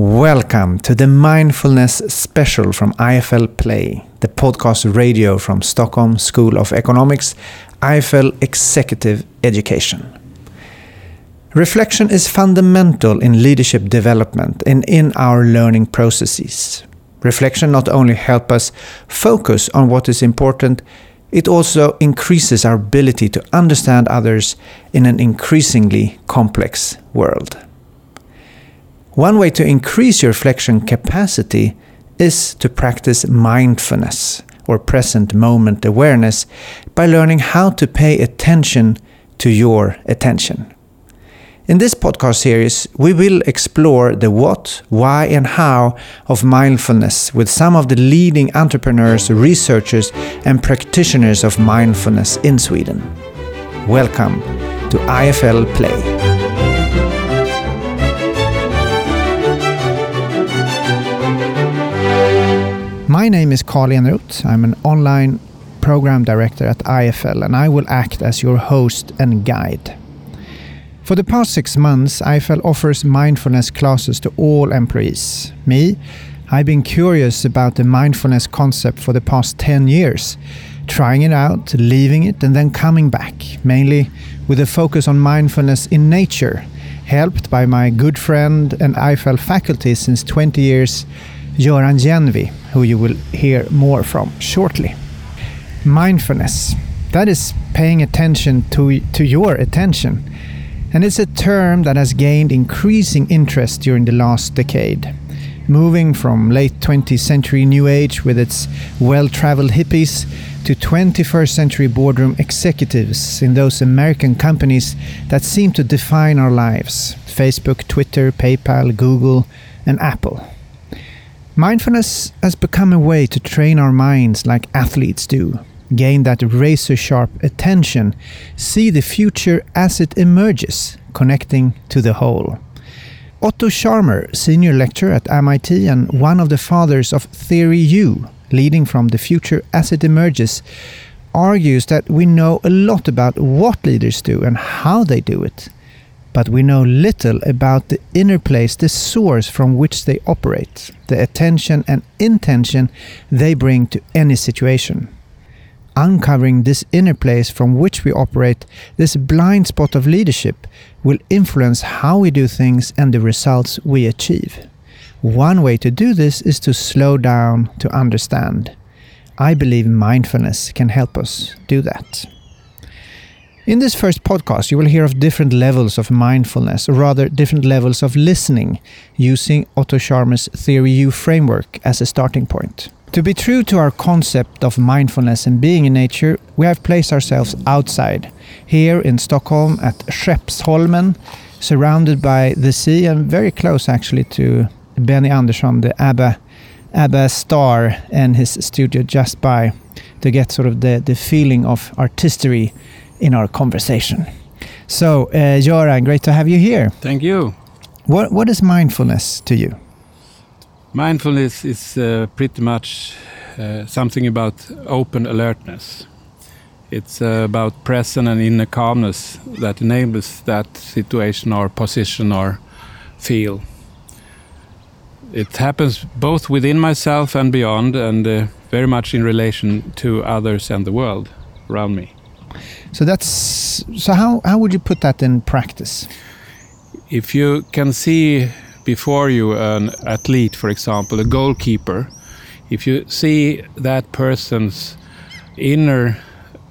Welcome to the Mindfulness Special from IFL Play, the podcast radio from Stockholm School of Economics, IFL Executive Education. Reflection is fundamental in leadership development and in our learning processes. Reflection not only helps us focus on what is important, it also increases our ability to understand others in an increasingly complex world. One way to increase your reflection capacity is to practice mindfulness or present moment awareness by learning how to pay attention to your attention. In this podcast series, we will explore the what, why, and how of mindfulness with some of the leading entrepreneurs, researchers, and practitioners of mindfulness in Sweden. Welcome to IFL Play. Name is Carl Eneroth. I'm an online program director at IFL and I will act as your host and guide. For the past six months, IFL offers mindfulness classes to all employees. Me, I've been curious about the mindfulness concept for the past 10 years, trying it out, leaving it, and then coming back, mainly with a focus on mindfulness in nature, helped by my good friend and IFL faculty since 20 years, Göran Gennvi, who you will hear more from shortly. Mindfulness. That is paying attention to, to your attention. And it's a term that has gained increasing interest during the last decade. Moving from late 20th century New Age with its well traveled hippies to 21st century boardroom executives in those American companies that seem to define our lives Facebook, Twitter, PayPal, Google, and Apple. Mindfulness has become a way to train our minds like athletes do, gain that razor sharp attention, see the future as it emerges, connecting to the whole. Otto Scharmer, senior lecturer at MIT and one of the fathers of Theory U, leading from the future as it emerges, argues that we know a lot about what leaders do and how they do it, but we know little about the inner place, the source from which they operate, the attention and intention they bring to any situation. Uncovering this inner place from which we operate, this blind spot of leadership, will influence how we do things and the results we achieve. One way to do this is to slow down to understand. I believe mindfulness can help us do that. In this first podcast, you will hear of different levels of mindfulness, or rather, different levels of listening, using Otto Scharmer's Theory U framework as a starting point. To be true to our concept of mindfulness and being in nature, we have placed ourselves outside, here in Stockholm at Skeppsholmen, surrounded by the sea and very close actually to Benny Andersson, the ABBA, ABBA star, and his studio just by to get sort of the, the feeling of artistry in our conversation. So, uh, Göran, great to have you here. Thank you. What What is mindfulness to you? Mindfulness is uh, pretty much uh, something about open alertness. It's uh, about present and inner calmness that enables that situation or position or feel. It happens both within myself and beyond, and uh, very much in relation to others and the world around me. So that's so. How how would you put that in practice? If you can see before you an athlete, for example, a goalkeeper, if you see that person's inner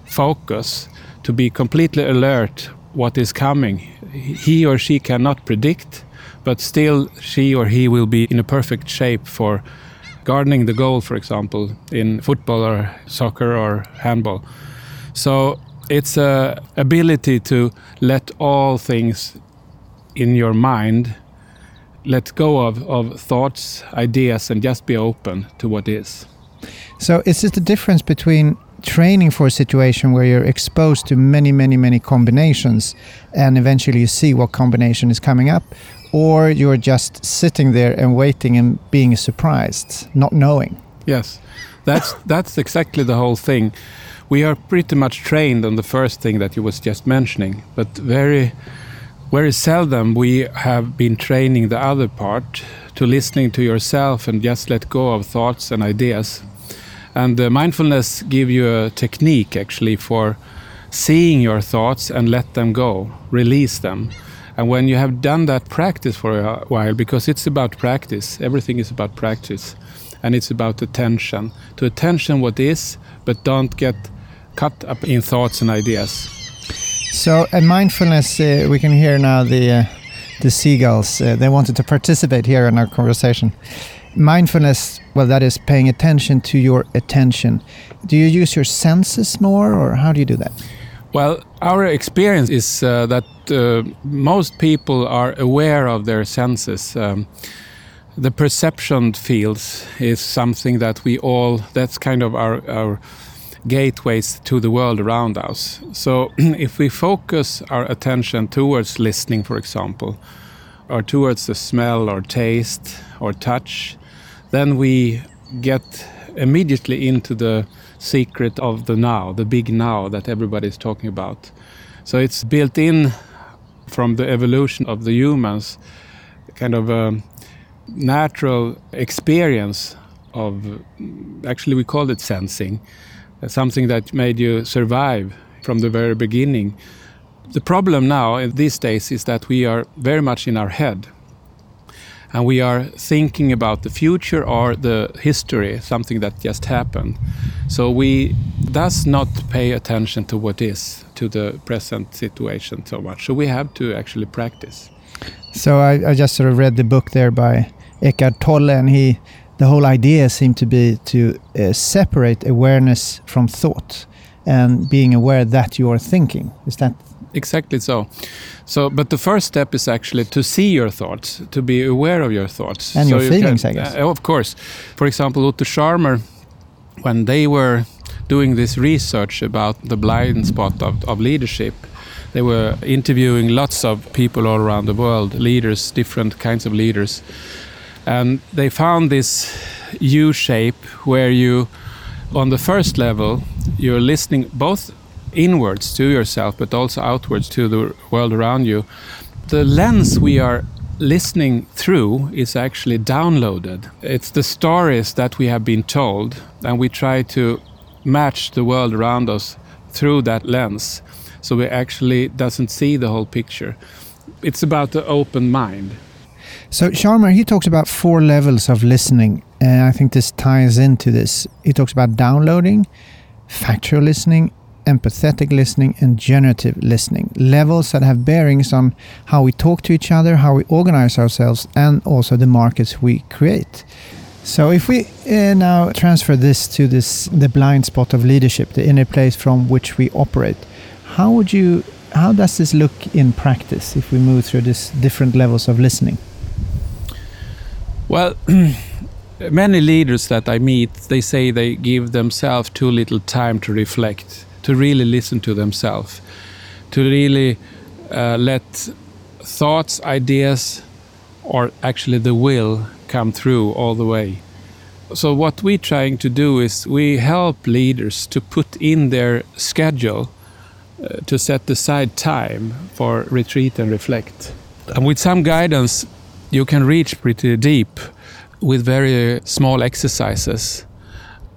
focus to be completely alert what is coming, he or she cannot predict, but still she or he will be in a perfect shape for guarding the goal, for example, in football or soccer or handball. So it's a ability to let all things in your mind let go of, of thoughts, ideas, and just be open to what is. So, is it the difference between training for a situation where you're exposed to many, many, many combinations and eventually you see what combination is coming up, or you're just sitting there and waiting and being surprised, not knowing? Yes, that's, that's exactly the whole thing we are pretty much trained on the first thing that you was just mentioning, but very very seldom we have been training the other part to listening to yourself and just let go of thoughts and ideas. And uh, mindfulness give you a technique actually for seeing your thoughts and let them go, release them. And when you have done that practice for a while, because it's about practice, everything is about practice, and it's about attention. To attention what is, but don't get caught up in thoughts and ideas. So, at mindfulness, uh, we can hear now the uh, the seagulls. Uh, they wanted to participate here in our conversation. Mindfulness, well, that is paying attention to your attention. Do you use your senses more, or how do you do that? Well, our experience is uh, that uh, most people are aware of their senses. Um, the perception fields is something that we all, that's kind of our, our gateways to the world around us. So if we focus our attention towards listening, for example, or towards the smell or taste or touch, then we get immediately into the secret of the now, the big now that everybody is talking about. So it's built in from the evolution of the humans, kind of a natural experience of actually we call it sensing something that made you survive from the very beginning. The problem now, in these days, is that we are very much in our head. And we are thinking about the future or the history, something that just happened. So we does not pay attention to what is, to the present situation so much. So we have to actually practice. So I, I just sort of read the book there by Eckhart Tolle, and he the whole idea seemed to be to uh, separate awareness from thought and being aware that you are thinking. Is that exactly so? So, but the first step is actually to see your thoughts, to be aware of your thoughts and so your feelings, can, I guess. Uh, of course. For example, Otto Scharmer, when they were doing this research about the blind spot of, of leadership, they were interviewing lots of people all around the world, leaders, different kinds of leaders and they found this U shape where you, on the first level, you're listening both inwards to yourself but also outwards to the world around you. The lens we are listening through is actually downloaded. It's the stories that we have been told, and we try to match the world around us through that lens. So we actually doesn't see the whole picture. It's about the open mind. So Scharmer, he talks about four levels of listening, and I think this ties into this. He talks about downloading, factual listening, empathetic listening, and generative listening. Levels that have bearings on how we talk to each other, how we organize ourselves, and also the markets we create. So if we uh, now transfer this to this the blind spot of leadership, the inner place from which we operate, how would you how does this look in practice if we move through these different levels of listening? Well, many leaders that I meet, they say they give themselves too little time to reflect, to really listen to themselves, to really uh, let thoughts, ideas, or actually the will come through all the way. So what we're trying to do is we help leaders to put in their schedule uh, to set aside time for retreat and reflect. And with some guidance, you can reach pretty deep with very small exercises.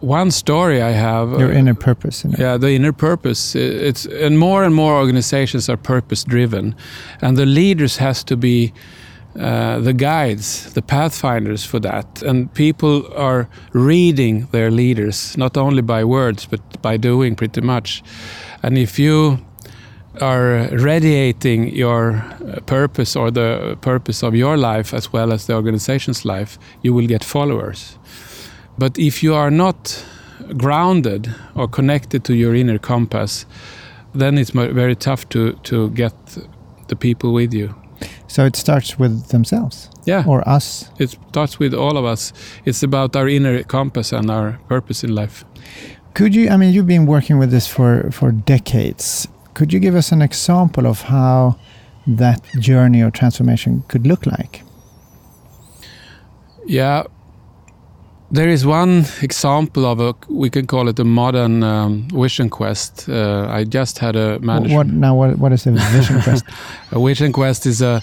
One story I have. Your uh, inner purpose. Yeah, the inner purpose. It's and more and more organizations are purpose driven, and the leaders has to be uh, the guides, the pathfinders for that. And people are reading their leaders not only by words but by doing pretty much. And if you are radiating your uh, purpose or the purpose of your life as well as the organization's life, you will get followers. But if you are not grounded or connected to your inner compass, then it's very tough to, to get the people with you. So it starts with themselves? Yeah. Or us? It starts with all of us. It's about our inner compass and our purpose in life. Could you, I mean, you've been working with this for, for decades. Could you give us an example of how that journey or transformation could look like? Yeah, there is one example of a we can call it a modern um, vision quest. Uh, I just had a manager. What now? What, what is a vision quest? a vision quest is a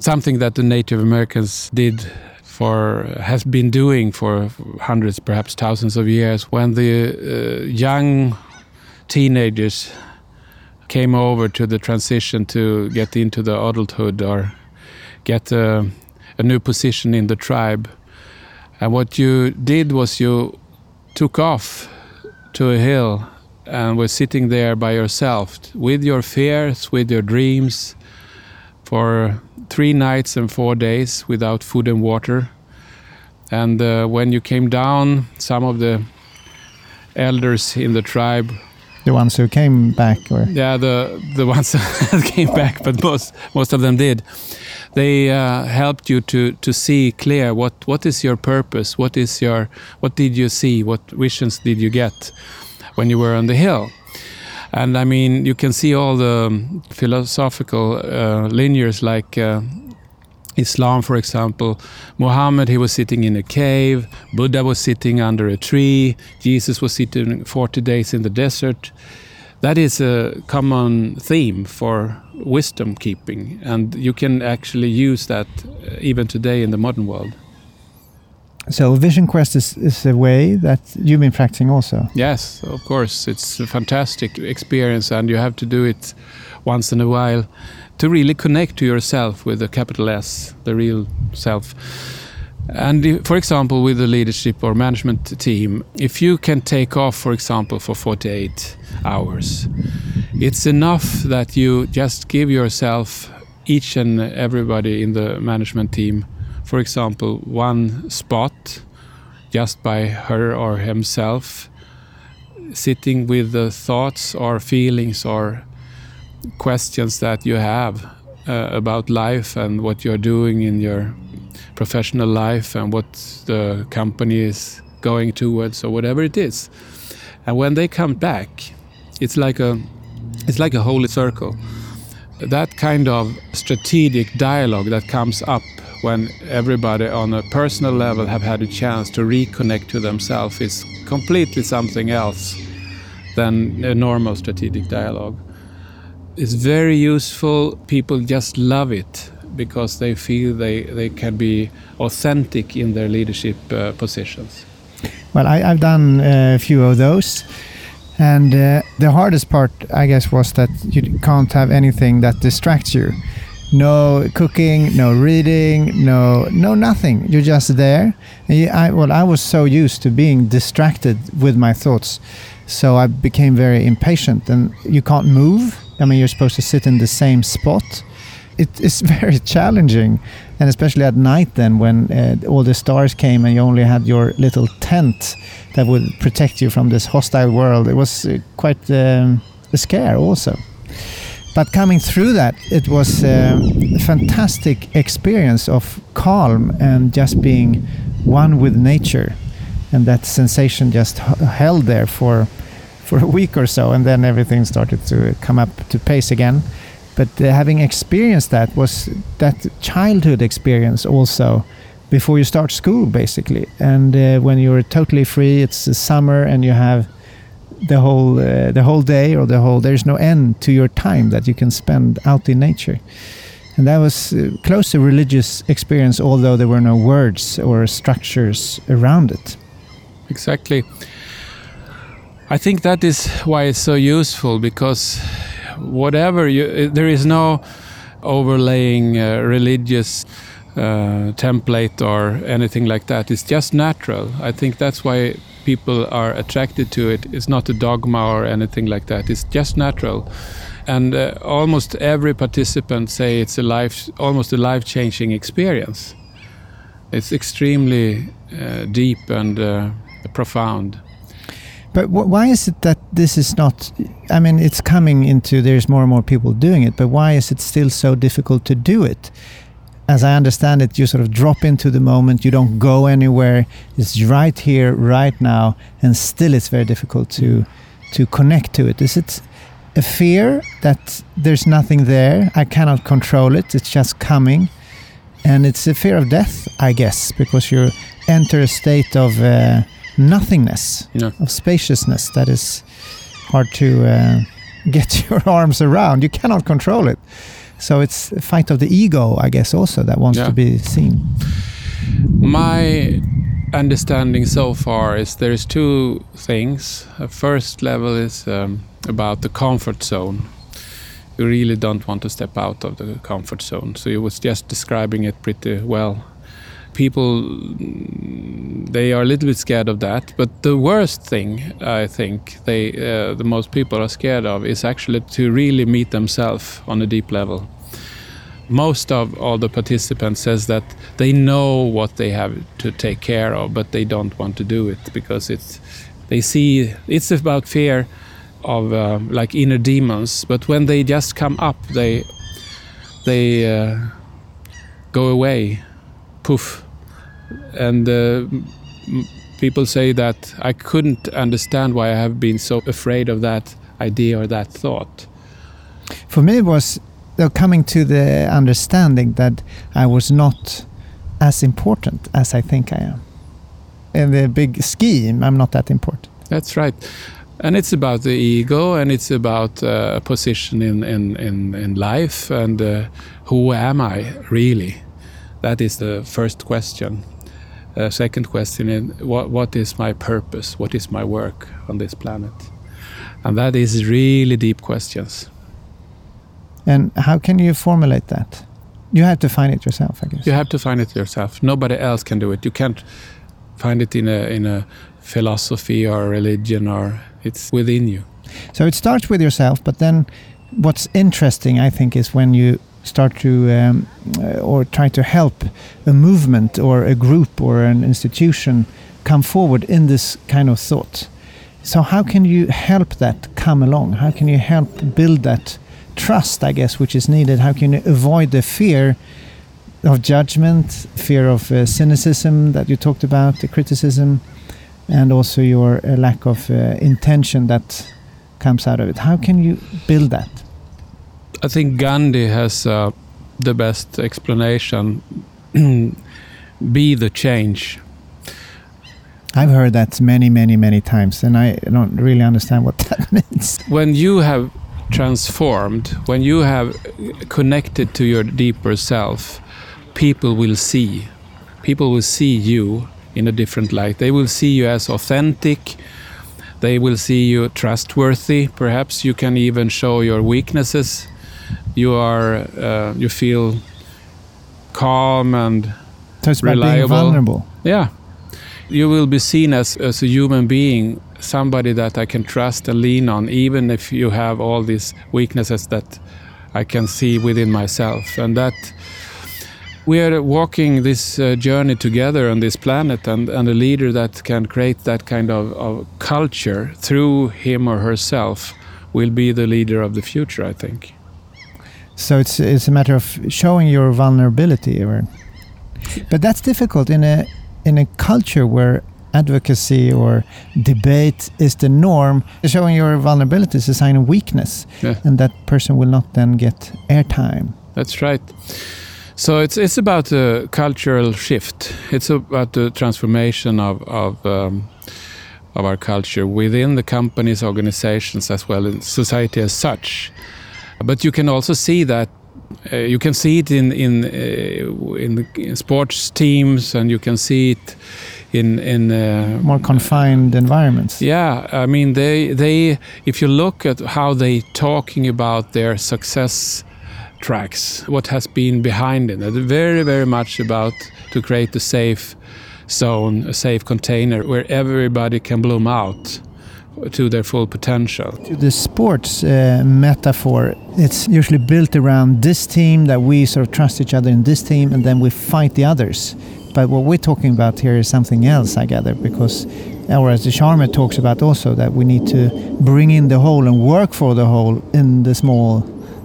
something that the Native Americans did for has been doing for hundreds, perhaps thousands of years. When the uh, young teenagers came over to the transition to get into the adulthood or get a, a new position in the tribe, and what you did was you took off to a hill and were sitting there by yourself with your fears, with your dreams, for three nights and four days without food and water. And uh, when you came down, some of the elders in the tribe the ones who came back or? Yeah the the ones that came back but most most of them did. They uh, helped you to to see clear what what is your purpose? What is your what did you see? What visions did you get when you were on the hill? And I mean, you can see all the philosophical uh, linears like uh, Islam, for example. Muhammad, he was sitting in a cave. Buddha was sitting under a tree. Jesus was sitting 40 days in the desert. That is a common theme for wisdom keeping, and you can actually use that uh, even today in the modern world. So Vision Quest is, is a way that you've been practicing also. Yes, of course. It's a fantastic experience and you have to do it once in a while to really connect to yourself with the capital S, the real self. And for example, with the leadership or management team, if you can take off, for example, for 48 hours, it's enough that you just give yourself, each and everybody in the management team, for example, one spot just by her or himself, sitting with the thoughts or feelings or questions that you have uh, about life and what you're doing in your professional life and what the company is going towards or whatever it is. And when they come back, it's like a it's like a holy circle. That kind of strategic dialogue that comes up when everybody on a personal level have had a chance to reconnect to themselves is completely something else than a normal strategic dialogue. It's very useful. People just love it because they feel they, they can be authentic in their leadership uh, positions. Well, I, have done a few of those. And uh, the hardest part, I guess, was that you can't have anything that distracts you no cooking, no reading, no no nothing. You're just there. You, I, well, I was so used to being distracted with my thoughts, so I became very impatient. And you can't move. I mean, you're supposed to sit in the same spot. It is very challenging, and especially at night. Then, when uh, all the stars came and you only had your little tent that would protect you from this hostile world, it was uh, quite um, a scare also but coming through that, it was a fantastic experience of calm and just being one with nature, and that sensation just held there for for a week or so, and then everything started to come up to pace again. But uh, having experienced that was that childhood experience also before you start school, basically, and uh, when you're totally free, it's summer and you have the whole uh, the whole day or the whole there's no end to your time that you can spend out in nature. And that was uh, close to religious experience although there were no words or structures around it. Exactly i think that is why it's so useful because whatever you uh, there is no overlaying uh, religious uh, template or anything like that it's just natural i think that's why people are attracted to it. It's not a dogma or anything like that. It's just natural. And uh, almost every participant say it's a life, almost a life-changing experience. It's extremely deep and profound. But why is it that this is not? I mean, it's coming into. There's more and more people doing it, but why is it still so difficult to do it? as I understand it, you sort of drop into the moment. You don't go anywhere. It's right here, right now, and still it's very difficult to to connect to it. Is it a fear that there's nothing there? I cannot control it. It's just coming, and it's a fear of death, I guess, because you enter a state of uh, nothingness, yeah. of spaciousness that is hard to uh, get your arms around. You cannot control it. So it's a fight of the ego, I guess, also that wants yeah. to be seen. My understanding so far is there's two things. The first level is um, about the comfort zone. You really don't want to step out of the comfort zone. So you was just describing it pretty well. People they are a little bit scared of that. But the worst thing I think they uh, the most people are scared of is actually to really meet themselves on a deep level most of all the participants says that they know what they have to take care of but they don't want to do it because it's they see it's about fear of uh, like inner demons but when they just come up they they uh, go away poof and uh, people say that i couldn't understand why i have been so afraid of that idea or that thought for me it was coming to the understanding that I was not as important as I think I am. In the big scheme, I'm not that important. That's right. And it's about the ego and it's about uh, position in, in, in, in life and uh, who am I really? That is the first question. Uh, second question is what, what is my purpose? What is my work on this planet? And that is really deep questions. And how can you formulate that? You have to find it yourself, I guess. You have to find it yourself. Nobody else can do it. You can't find it in a in a philosophy or religion or it's within you. So it starts with yourself, but then what's interesting, I think, is when you start to um, uh, or try to help a movement or a group or an institution come forward in this kind of thought. So how can you help that come along? How can you help build that trust, I guess, which is needed. How can you avoid the fear of judgment, fear of uh, cynicism that you talked about, the criticism, and also your uh, lack of uh, intention that comes out of it? How can you build that? I think Gandhi has uh, the best explanation. Be the change. I've heard that many, many, many times, and I don't really understand what that means. When you have transformed, when you have connected to your deeper self, people will see. People will see you in a different light. They will see you as authentic. They will see you trustworthy. Perhaps you can even show your weaknesses. You are, uh, you feel calm and so reliable. Yeah, you will be seen as, as a human being somebody that I can trust and lean on, even if you have all these weaknesses that I can see within myself. And that we are walking this uh, journey together on this planet, and, and a leader that can create that kind of, of culture through him or herself will be the leader of the future, I think. So it's it's a matter of showing your vulnerability, or but that's difficult in a in a culture where advocacy or debate is the norm, showing your vulnerability is a sign of weakness, yeah. and that person will not then get airtime. That's right. So it's it's about a cultural shift. It's about the transformation of of um, of our culture within the companies, organizations, as well as society as such. But you can also see that uh, you can see it in in uh, in, in sports teams, and you can see it in in uh, more confined environments. Yeah, I mean they they if you look at how they talking about their success tracks, what has been behind it, very very much about to create a safe zone, a safe container where everybody can bloom out to their full potential. The sports uh, metaphor, it's usually built around this team that we sort of trust each other in this team, and then we fight the others. But what we're talking about here is something else, I gather, because, or as Scharmer talks about also, that we need to bring in the whole and work for the whole in the small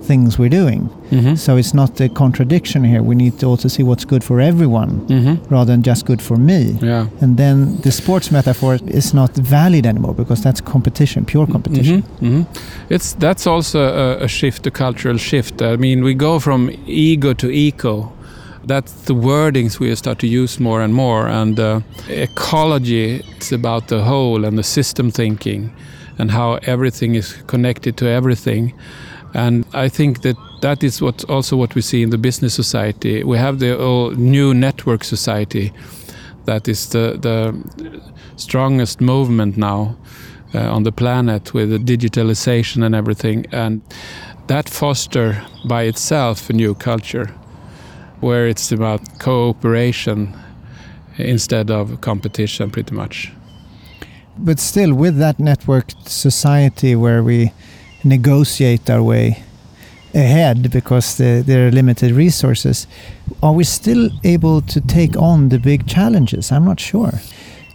things we're doing. Mm-hmm. So it's not a contradiction here. We need to also see what's good for everyone mm-hmm. rather than just good for me. Yeah. And then the sports metaphor is not valid anymore because that's competition, pure mm-hmm. competition. Mm-hmm. It's that's also a, a shift, a cultural shift. I mean, we go from ego to eco that's the wordings we start to use more and more. And uh, ecology, it's about the whole and the system thinking and how everything is connected to everything. And I think that that is what also what we see in the business society. We have the new network society that is the, the strongest movement now uh, on the planet with the digitalization and everything. And that foster by itself a new culture where it's about cooperation instead of competition pretty much. But still, with that networked society where we negotiate our way ahead because the, there are limited resources, are we still able to take on the big challenges? I'm not sure.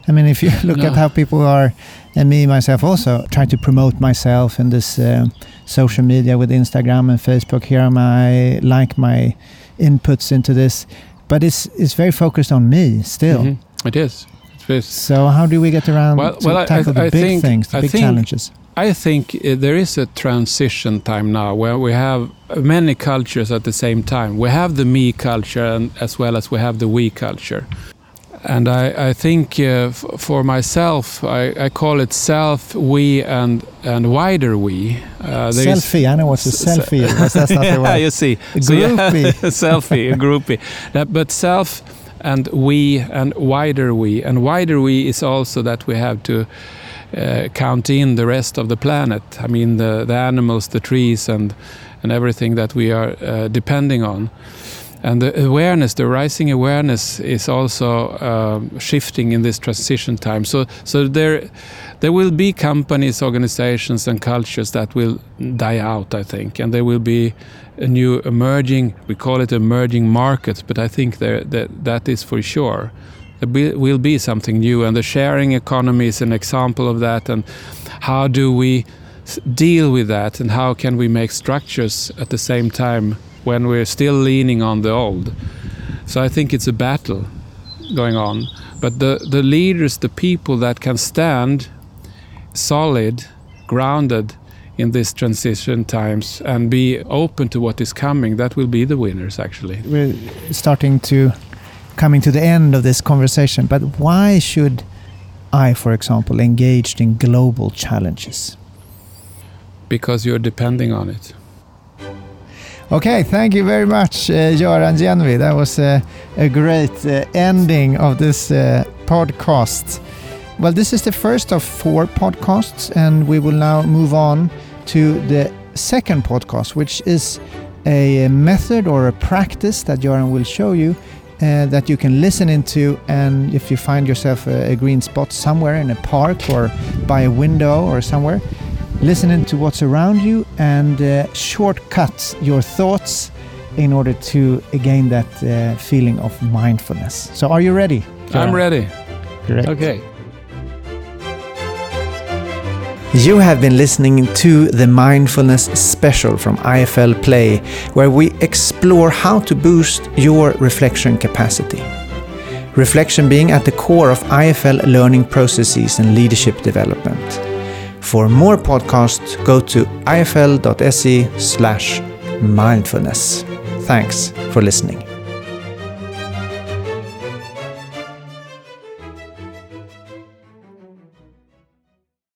I mean, if you look no. at how people are, and me myself also, trying to promote myself in this uh, social media with Instagram and Facebook. Here am I, like my inputs into this, but it's it's very focused on me still. Mm -hmm. It is. So how do we get around well, to well, tackle I, I the big think, things, the I big think, challenges? I think uh, there is a transition time now where we have many cultures at the same time. We have the me culture and, as well as we have the we culture. And I, I think uh, for myself, I, I, call it self, we, and and wider we. Uh, selfie, I know what's a selfie is, that's not the word. you see. A so. Yeah, selfie, a groupie. but self and we and wider we. And wider we is also that we have to uh, count in the rest of the planet. I mean, the, the animals, the trees, and, and everything that we are uh, depending on and the awareness, the rising awareness, is also uh, shifting in this transition time. So, so there, there will be companies, organizations, and cultures that will die out. I think, and there will be a new emerging. We call it emerging markets, but I think there, that that is for sure. There will be something new, and the sharing economy is an example of that. And how do we deal with that, and how can we make structures at the same time? when we're still leaning on the old. So I think it's a battle going on. But the, the leaders, the people that can stand solid, grounded in these transition times and be open to what is coming, that will be the winners actually. We're starting to coming to the end of this conversation, but why should I, for example, engage in global challenges? Because you're depending on it. Okay, thank you very much, uh, Göran Gennvi. That was a, a great uh, ending of this uh, podcast. Well, this is the first of four podcasts, and we will now move on to the second podcast, which is a method or a practice that Göran will show you uh, that you can listen into. And if you find yourself a, a, green spot somewhere in a park or by a window or somewhere, listening to what's around you and uh, shortcut your thoughts in order to gain that uh, feeling of mindfulness. So, are you ready? I'm ready. Great. Okay. You have been listening to the Mindfulness Special from IFL Play, where we explore how to boost your reflection capacity. Reflection being at the core of IFL learning processes and leadership development. For more podcasts, go to ifl.se slash mindfulness. Thanks for listening.